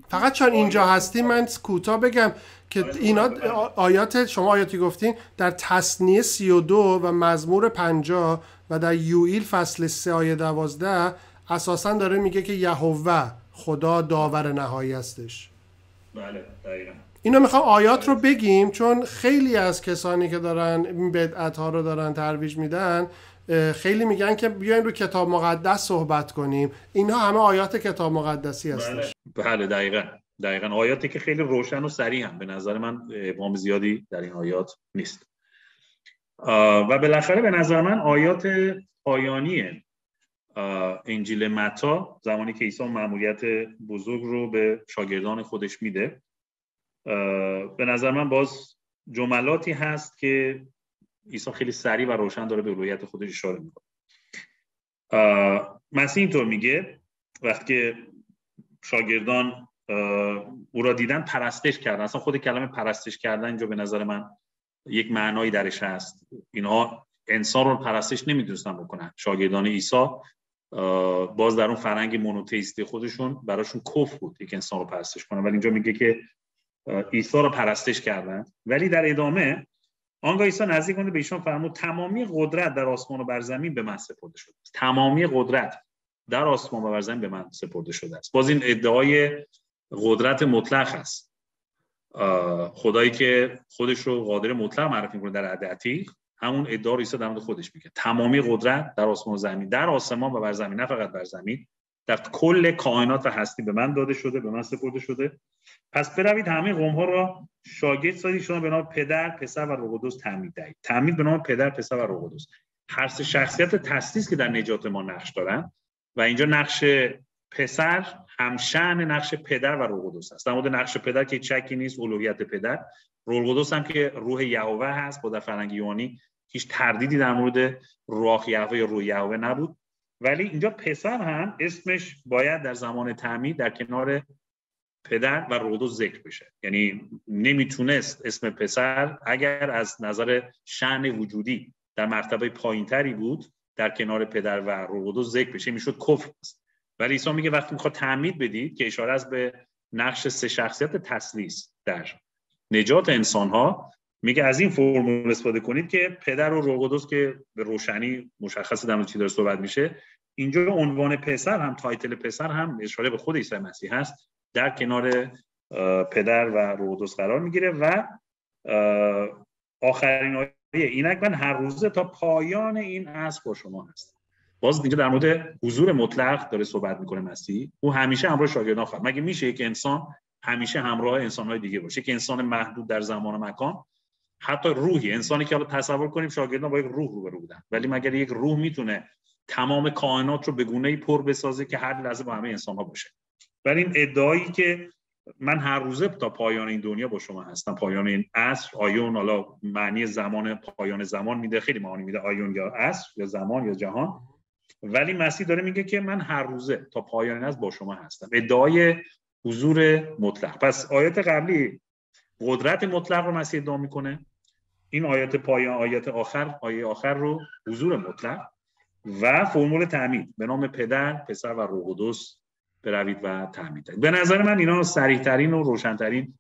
فقط چون اینجا هستی من کوتاه بگم که اینا آیات شما آیاتی گفتین در تصنیه 32 و مزمور 50 و در یوئیل فصل 3 آیه 12 اساسا داره میگه که یهوه خدا داور نهایی هستش. بله دقیقا. اینو می‌خوام آیات رو بگیم چون خیلی از کسانی که دارن این بدعت ها رو دارن ترویج میدن خیلی میگن که بیاین رو کتاب مقدس صحبت کنیم. اینها همه آیات کتاب مقدسی هستش. بله, بله دقیقا. دقیقا. آیاتی که خیلی روشن و سریع هم. به نظر من ابهام زیادی در این آیات نیست. و بالاخره به نظر من آیات پایانی انجیل متا زمانی که عیسی معمولیت بزرگ رو به شاگردان خودش میده. به نظر من باز جملاتی هست که عیسی خیلی سریع و روشن داره به الوهیت خودش اشاره می‌کنه. مسیح اینطور میگه وقتی شاگردان او را دیدن پرستش کردن اصلا خود کلمه پرستش کردن اینجا به نظر من یک معنایی درش هست. اینها انسان رو پرستش نمی‌دونستن بکنن. شاگردان عیسی باز در اون فرنگ مونوتئیستی خودشون براشون کف بود یک انسان رو پرستش کنن. ولی اینجا میگه که عیسی رو پرستش کردن. ولی در ادامه آنگاه عیسی نزدیک به ایشان فرمود تمامی قدرت در آسمان و بر زمین به من سپرده شده است. تمامی قدرت در آسمان و بر زمین به من سپرده شده است. باز این ادعای قدرت مطلق است. خدایی که خودش رو قادر مطلق معرفی می‌کنه در عهد همون ادعا رو عیسی در خودش میگه. تمامی قدرت در آسمان و زمین در آسمان و بر زمین نه فقط بر زمین. در کل کائنات و هستی به من داده شده به من سپرده شده. پس بروید همه قوم ها را شاگرد سازید. شما به نام پدر پسر و روح قدس تعمید دهید. تعمید به نام پدر پسر و روح قدس هر سه شخصیت تسلیس که در نجات ما نقش دارن و اینجا نقش پسر همشن نقش پدر و روح قدس است. در مورد نقش پدر که چکی نیست الوهیت پدر. روح قدس هم که روح یهوه هست با در فرنگ یوانی هیچ تردیدی در مورد روح یهوه یا روح یهوه نبود. ولی اینجا پسر هم اسمش باید در زمان تعمید در کنار پدر و رودو ذکر بشه. یعنی نمی‌تونست اسم پسر اگر از نظر شعن وجودی در مرتبه پایینتری بود در کنار پدر و رودو ذکر بشه می‌شد کفر است. ولی عیسی میگه وقتی می‌خواد تعمید بدید که اشاره از به نقش سه شخصیت تسلیس در نجات انسان ها میگه از این فرمول استفاده کنید که پدر و روح که به روشنی مشخص در چی داره صحبت میشه اینجا عنوان پسر هم تایتل پسر هم اشاره به خود عیسی مسیح هست. در کنار پدر و روح قرار می‌گیره و آخرین آیه اینک من هر روزه تا پایان این عصر با شما هست باز دیگه در مورد حضور مطلق داره صحبت می‌کنه مسیح. او همیشه همراه شاگردان خواهد مگه میشه یک انسان همیشه همراه انسانهای دیگه باشه؟ که انسان محدود در زمان و مکان؟ حتی روحی. انسانی که حالا تصور کنیم شاگردان با یک روح رو بودن. ولی مگر یک روح می‌تونه تمام کائنات رو به گونه‌ای پر بسازه که هر لحظه با همه انسان ها باشه. ولی این ادعایی که من هر روزه تا پایان این دنیا با شما هستم. پایان این عصر آیون حالا معنی زمان پایان زمان میده خیلی معانی میده آیون یا عصر یا زمان یا جهان. ولی مسیح داره میگه که من هر روزه تا پایان از با شما هستم. ادعای حضور مطلق. پس آیات قبلی قدرت مطلق رو مسیح ادعا می‌کنه. این آیات پایان آیات آخر آیه آخر رو حضور مطلق. و فرمول تعمید به نام پدر پسر و روح قدس بروید و تعمید به نظر من اینا سریع ترین و روشنترین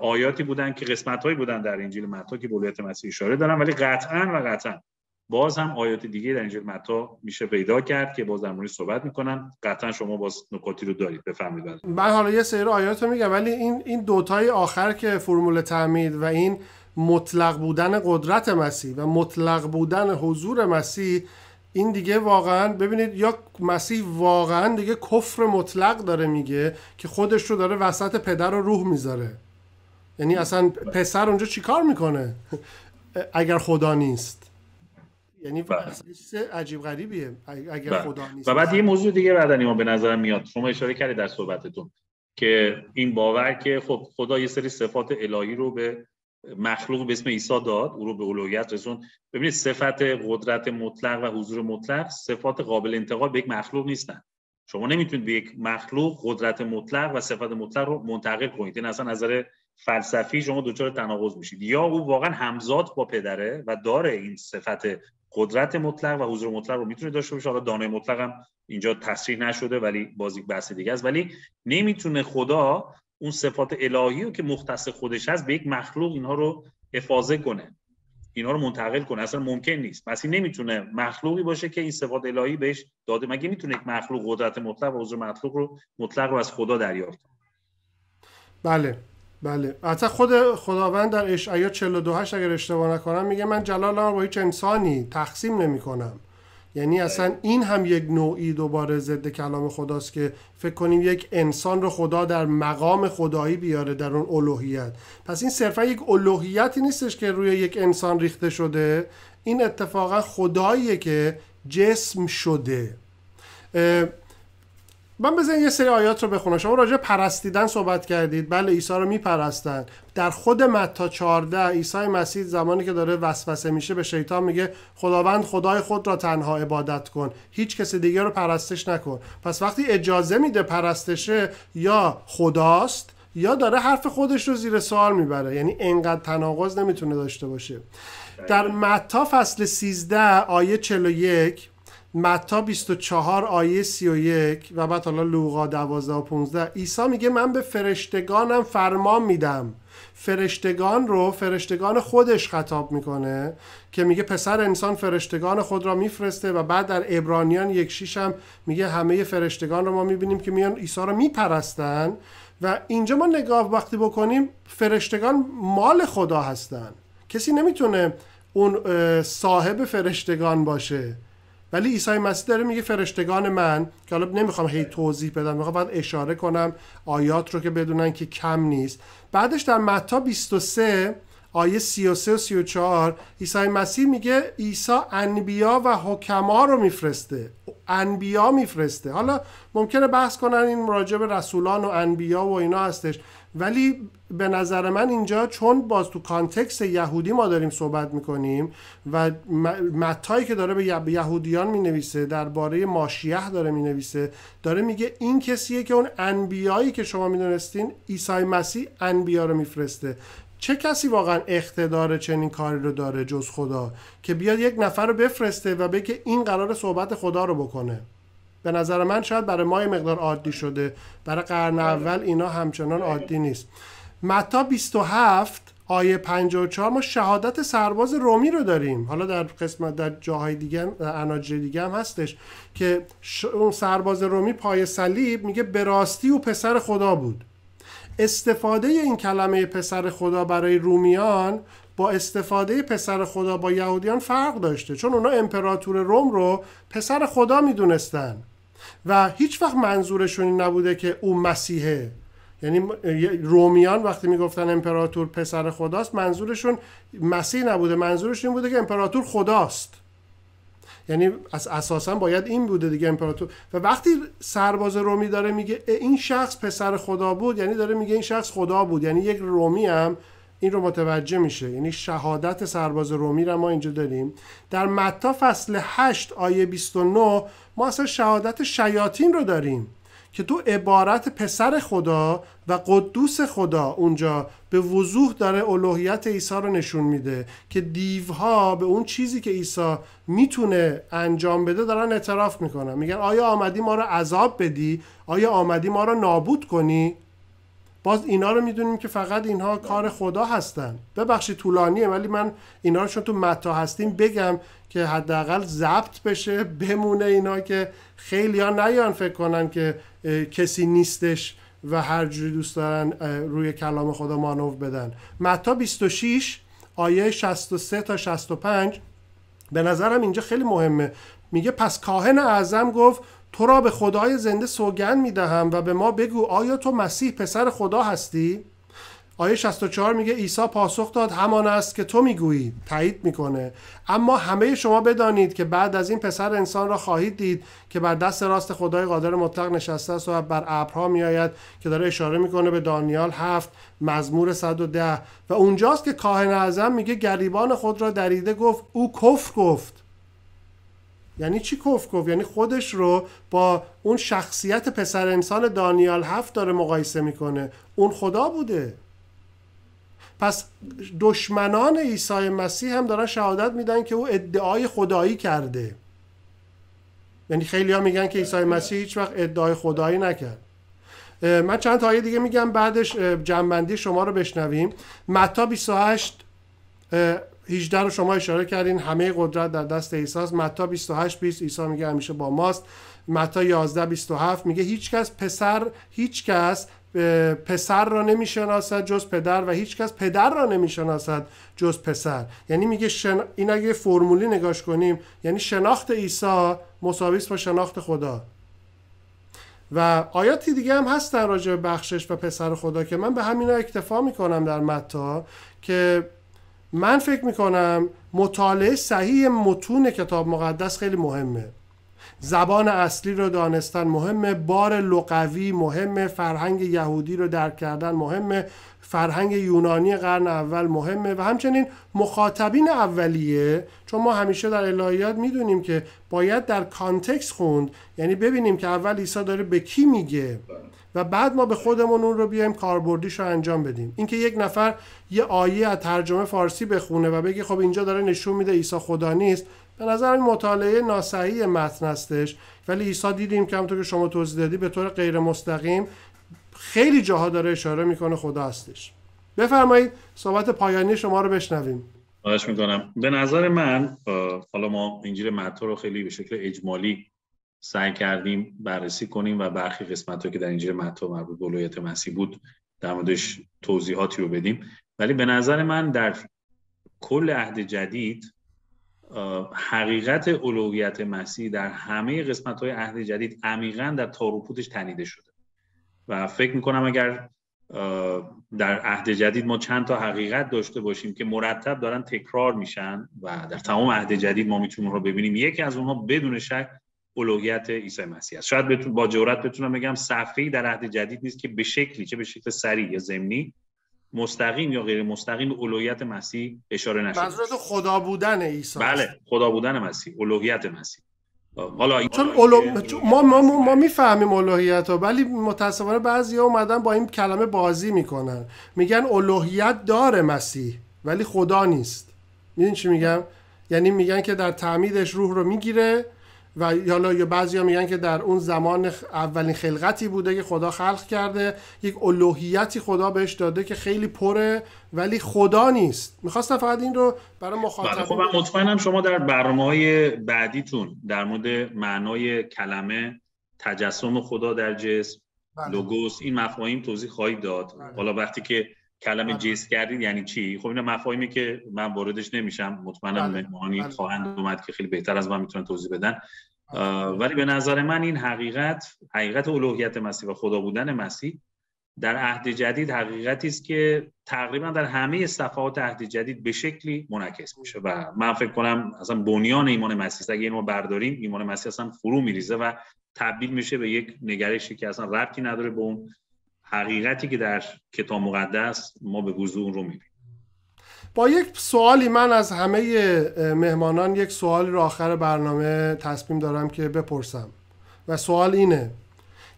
آیاتی بودن که قسمت هایی بودن در انجیل متی که به مسیح اشاره دارن ولی قطعا و قطعا باز هم آیات دیگه در انجیل متی میشه پیدا کرد که باز در صحبت می‌کنن. قطعا شما باز نکاتی رو دارید. بفهمید من حالا یه سری آیات رو میگم ولی این این دوتای آخر که فرمول تعمید و این مطلق بودن قدرت مسیح و مطلق بودن حضور مسیح این دیگه واقعا ببینید یا مسیح واقعا دیگه کفر مطلق داره میگه که خودش رو داره وسط پدر و روح می‌ذاره. یعنی اصلا پسر اونجا چیکار می‌کنه؟ اگر خدا نیست. یعنی بله. عجیب غریبیه. اگر بله. خدا نیست. و بعد یه موضوع دیگه بعد ما به نظرم میاد. شما اشاره کردید در صحبتتون که این باور که خب خدا یه سری صفات الهی رو به مخلوق به اسم عیسی داد او رو به الوهیت رسون ببینید صفت قدرت مطلق و حضور مطلق صفات قابل انتقال به یک مخلوق نیستن. شما نمی‌تونید به یک مخلوق قدرت مطلق و صفت مطلق رو منتقل کنید. این اصلا نظر فلسفی شما دچار تناقض میشید. یا او واقعا همزاد با پدره و داره این صفت قدرت مطلق و حضور مطلق رو می‌تونه داشته باشه. حالا دانه مطلق هم اینجا تصریح نشده ولی بازی بحث دیگه است. ولی نمی‌تونه خدا اون صفات الهی رو که مختص خودش هست به یک مخلوق اینها رو افاظه کنه. اینها رو منتقل کنه. اصلا ممکن نیست. مسیح نمی‌تونه مخلوقی باشه که این صفات الهی بهش داده. مگه می‌تونه یک مخلوق قدرت مطلق و حضور مطلق رو مطلق رو از خدا دریافت بله. بله. حتی خود خداوند در اشعیا 42 اگر اشتباه نکنم میگه من جلالم با هیچ انسانی تقسیم نمی کنم یعنی اصلا این هم یک نوعی دوباره ضد کلام خداست که فکر کنیم یک انسان رو خدا در مقام خدایی بیاره در اون الوهیت. پس این صرفا یک الوهیتی نیستش که روی یک انسان ریخته شده. این اتفاقا خداییه که جسم شده. من بزن یه سری آیات رو بخونم. شما راجع پرستیدن صحبت کردید. بله عیسی رو میپرستن. در خود متا 14 عیسی مسیح زمانی که داره وسوسه میشه به شیطان میگه خداوند خدای خود را تنها عبادت کن. هیچ کس دیگه رو پرستش نکن. پس وقتی اجازه میده پرستشه یا خداست یا داره حرف خودش رو زیر سوال می‌بره. یعنی انقدر تناقض نمی‌تونه داشته باشه. در متا فصل 13 آیه 41 متا 24 آیه 31 و بعد حالا لوقا 12 و 15 عیسی میگه من به فرشتگانم فرمان میدم. فرشتگان رو فرشتگان خودش خطاب می‌کنه که میگه پسر انسان فرشتگان خود را میفرسته و بعد در ابرانیان یک شیش هم میگه همه فرشتگان رو ما می‌بینیم که میان عیسی رو میپرستن و اینجا ما نگاه وقتی بکنیم فرشتگان مال خدا هستن. کسی نمی‌تونه اون صاحب فرشتگان باشه. ولی عیسی مسیح داره میگه فرشتگان من که حالا نمی‌خوام هی توضیح بدم می‌خوام باید اشاره کنم آیات رو که بدونن که کم نیست. بعدش در متا 23 آیه 33 و 34 عیسی مسیح میگه عیسی انبیا و حکما رو میفرسته. انبیا میفرسته. حالا ممکنه بحث کنن این راجع به رسولان و انبیا و اینا هستش. ولی به نظر من اینجا چون باز تو کانتکست یهودی ما داریم صحبت می‌کنیم و متایی که داره به یهودیان می‌نویسه درباره ماشیه داره می‌نویسه داره میگه این کسیه که اون انبیایی که شما می‌دونستین عیسی مسیح انبیا رو میفرسته. چه کسی واقعا اقتدار چنین کاری رو داره جز خدا که بیاد یک نفر رو بفرسته و بگه این قرار صحبت خدا رو بکنه؟ به نظر من شاید برای ما مقدار عادی شده. برای قرن اول اینا همچنان عادی نیست. متا 27 آیه 54 ما شهادت سرباز رومی رو داریم. حالا در قسمت در جاهای دیگه در اناجیل دیگه هم هستش که اون سرباز رومی پای صلیب میگه به راستی و پسر خدا بود. استفاده این کلمه پسر خدا برای رومیان با استفاده پسر خدا با یهودیان فرق داشته. چون اونا امپراتور روم رو پسر خدا می‌دونستن. و هیچ وقت منظورشون این نبوده که او مسیحه. یعنی رومیان وقتی می‌گفتن امپراتور پسر خداست منظورشون مسیح نبوده. منظورشون این بوده که امپراتور خداست. یعنی از اساسا باید این بوده دیگه امپراتور. و وقتی سرباز رومی داره میگه این شخص پسر خدا بود؟ یعنی داره میگه این شخص خدا بود. یعنی یک رومی هم این رو متوجه میشه. یعنی شهادت سرباز رومی رو ما اینجا داریم. در متا فصل 8 آیه 29 ما اصلا شهادت شیاطین رو داریم که تو عبارت پسر خدا و قدوس خدا اونجا به وضوح داره الوهیت عیسی رو نشون میده که دیوها به اون چیزی که عیسی می‌تونه انجام بده دارن اعتراف می‌کنن. میگن آیا آمدی ما رو عذاب بدی؟ آیا آمدی ما رو نابود کنی؟ باز اینا رو می‌دونیم که فقط اینها کار خدا هستن. ببخشید طولانیه ولی من اینا رو چون تو متا هستیم بگم که حداقل ضبط بشه بمونه اینا که خیلی ها نیان فکر کنن که کسی نیستش و هر جوری دوست دارن روی کلام خدا مانو بدن. متا 26 آیه 63 تا 65 به نظرم اینجا خیلی مهمه. میگه پس کاهن اعظم گفت تو را به خدای زنده سوگند می‌دهم و به ما بگو آیا تو مسیح پسر خدا هستی؟ آیه 64 میگه عیسی پاسخ داد همان است که تو می‌گویی. تایید می‌کنه. اما همه شما بدانید که بعد از این پسر انسان را خواهید دید که بر دست راست خدای قادر مطلق نشسته است و بر ابرها میآید که داره اشاره می‌کنه به دانیال هفت مزمور 110 و اونجاست که کاهن اعظم میگه گریبان خود را دریده گفت او کفر گفت. یعنی چی گفت یعنی خودش رو با اون شخصیت پسر انسان دانیال هفت داره مقایسه می‌کنه. اون خدا بوده. پس دشمنان عیسی مسیح هم دارن شهادت میدن که او ادعای خدایی کرده. یعنی خیلی ها میگن که عیسی مسیح هیچ وقت ادعای خدایی نکرد. من چند تا دیگه میگم بعدش جنبندی شما رو بشنویم. متا 28 18 رو شما اشاره کردین همه قدرت در دست عیسی متی 28 20 عیسی میگه همیشه با ماست. متی 11 27 میگه هیچ کس پسر هیچ کس پسر را نمی‌شناسد جز پدر و هیچ کس پدر را نمی‌شناسد جز پسر. یعنی میگه شن... این اگه فرمولی نگاش کنیم یعنی شناخت عیسی مساوی با شناخت خدا. و آیاتی دیگه هم هستن راجع به بخشش و پسر خدا که من به همینا اکتفا می‌کنم در متا که من فکر می‌کنم مطالعه صحیح متون کتاب مقدس خیلی مهمه. زبان اصلی رو دانستن مهمه بار لغوی مهمه فرهنگ یهودی رو درک کردن مهمه. فرهنگ یونانی قرن اول مهمه و همچنین مخاطبین اولیه. چون ما همیشه در الهیات می‌دونیم که باید در کانتکس خوند. یعنی ببینیم که اول عیسی داره به کی میگه و بعد ما به خودمون اون رو بیایم کاربردیش رو انجام بدیم. اینکه یک نفر یه آیه از ترجمه فارسی بخونه و بگه خب اینجا داره نشون میده عیسی خدا نیست به نظر این مطالعه ناسعی متن هستش. ولی عیسی دیدیم که همونطور که شما توضیح دادی به طور غیر مستقیم خیلی جاها داره اشاره می‌کنه خدا هستش. بفرمایید صحبت پایانی شما رو بشنویم. خواهش می‌کنم. به نظر من حالا ما انجیل متی رو خیلی به شکل اجمالی سعی کردیم بررسی کنیم و برخی قسمت که در انجیل متی مربوط به الوهیت مسیح بود در موردش توضیحاتی رو بدیم. ولی به نظر من در کل عهد جدید حقیقت الوهیت مسیح در همه قسمت های عهد جدید عمیقا در تاروپوتش تنیده شده و فکر می‌کنم اگر در عهد جدید ما چند تا حقیقت داشته باشیم که مرتب دارن تکرار میشن و در تمام عهد جدید ما می‌تونیم رو ببینیم یکی از اونها بدون شک الوهیت عیسی مسیح است. شاید بتون با جرات بتونم بگم صفحه‌ای در عهد جدید نیست که به شکلی چه به شکل سریع یا ضمنی مستقیم یا غیر مستقیم به الوهیت مسیح اشاره نشده منظورت خدا بودن عیسی. بله خدا بودن مسیح الوهیت مسیح. حالا چون اولو... ما ما ما می‌فهمیم الوهیت رو ولی متاسفانه بعضی اومدن با این کلمه بازی می‌کنن. میگن الوهیت داره مسیح ولی خدا نیست. میدین چی میگم؟ یعنی میگن که در تعمیدش روح رو می‌گیره و حالا یا بعضیا میگن که در اون زمان اولین خلقتی بوده که خدا خلق کرده یک الوهیتی خدا بهش داده که خیلی پره ولی خدا نیست می‌خواستم فقط این رو برای مخاطب بله، خب من مطمئنم شما در برنامه های بعدیتون در مورد معنای کلمه تجسم خدا در جسم بله. لوگوس این مفاهیم توضیح خواهید داد بله. حالا وقتی که کلمه. جیس کردید یعنی چی خب این مفاهیمی که من واردش نمیشم مطمئنم بله. مهمانی بله. خواهند اومد که خیلی بهتر از من می‌تونن توضیح بدن ولی به نظر من این حقیقت حقیقت الوهیت مسیح و خدا بودن مسیح در عهد جدید حقیقتی است که تقریبا در همه صفحات عهد جدید به شکلی منعکس میشه و من فکر کنم اصلا بنیان ایمان مسیح اگه اینو برداریم ایمان مسیح اصلا فرو میریزه و تبدیل میشه به یک نگرشی که اصلا ربطی نداره به اون حقیقتی که در کتاب مقدس ما به وضوح رو می‌بینیم. با یک سوالی من از همه مهمانان یک سوالی رو آخر برنامه تصمیم دارم که بپرسم. و سوال اینه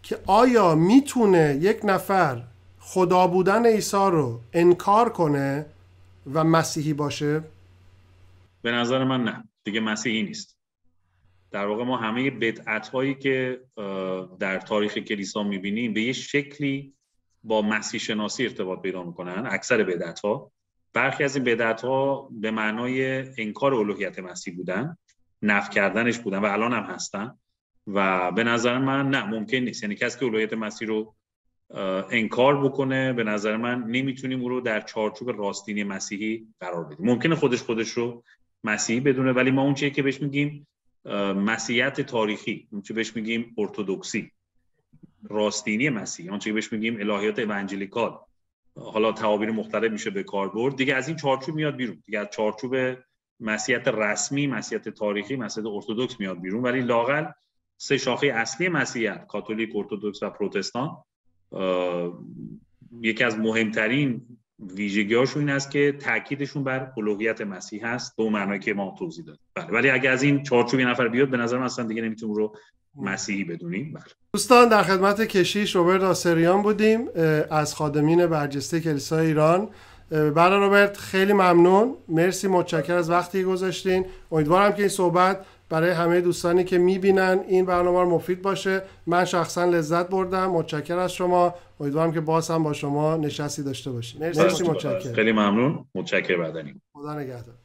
که آیا می‌تونه یک نفر خدا بودن عیسی رو انکار کنه و مسیحی باشه؟ به نظر من نه. دیگه مسیحی نیست. در واقع ما همه بدعت هایی که در تاریخ کلیسا می‌بینیم به یه شکلی با مسیح شناسی ارتباط پیدا می‌کنن اکثر بدعت ها برخی از این بدعت ها به معنای انکار الوهیت مسیح بودن نف کردنش بودن و الان هم هستن و به نظر من نه ممکن نیست. یعنی کسی که الوهیت مسیح رو انکار بکنه به نظر من نمی‌تونیم او رو در چارچوب راستینی مسیحی قرار بدیم. ممکنه خودش خودش رو مسیحی بدونه ولی ما اون چیه که بهش میگیم مسیحیت تاریخی اون چه بهش میگیم ارتودکسی. راستینی مسیحی اون چه بهش میگیم الهیات اونجلیکال حالا تعابیر مختلف میشه به کار برد دیگه از این چارچوب میاد بیرون. دیگه از چارچوب مسیحیت رسمی مسیحیت تاریخی مسیحیت ارتودکس میاد بیرون. ولی لاقل سه شاخه اصلی مسیحیت کاتولیک ارتودکس و پروتستان یکی از مهمترین ویژگیهاشون این است که تاکیدشون بر الوهیت مسیح هست. به معنایی که ما توضیح دادیم. بله ولی اگه از این چارچوب نفر بیاد به نظر من اصلا دیگه نمی‌تونیم رو مسیحی بدونیم؟ بله. دوستان در خدمت کشیش روبرت آسریان بودیم از خادمین برجسته کلیسای ایران. برای روبرت خیلی ممنون. مرسی متشکر از وقتی گذاشتین. امیدوارم که این صحبت برای همه دوستانی که می‌بینن این برنامه رو مفید باشه. من شخصا لذت بردم. متشکر از شما. امیدوارم که باز هم با شما نشستی داشته باشیم. مرسی, مرسی متشکر خیلی ممنون. متشکر بدنیم خدا نگهدار.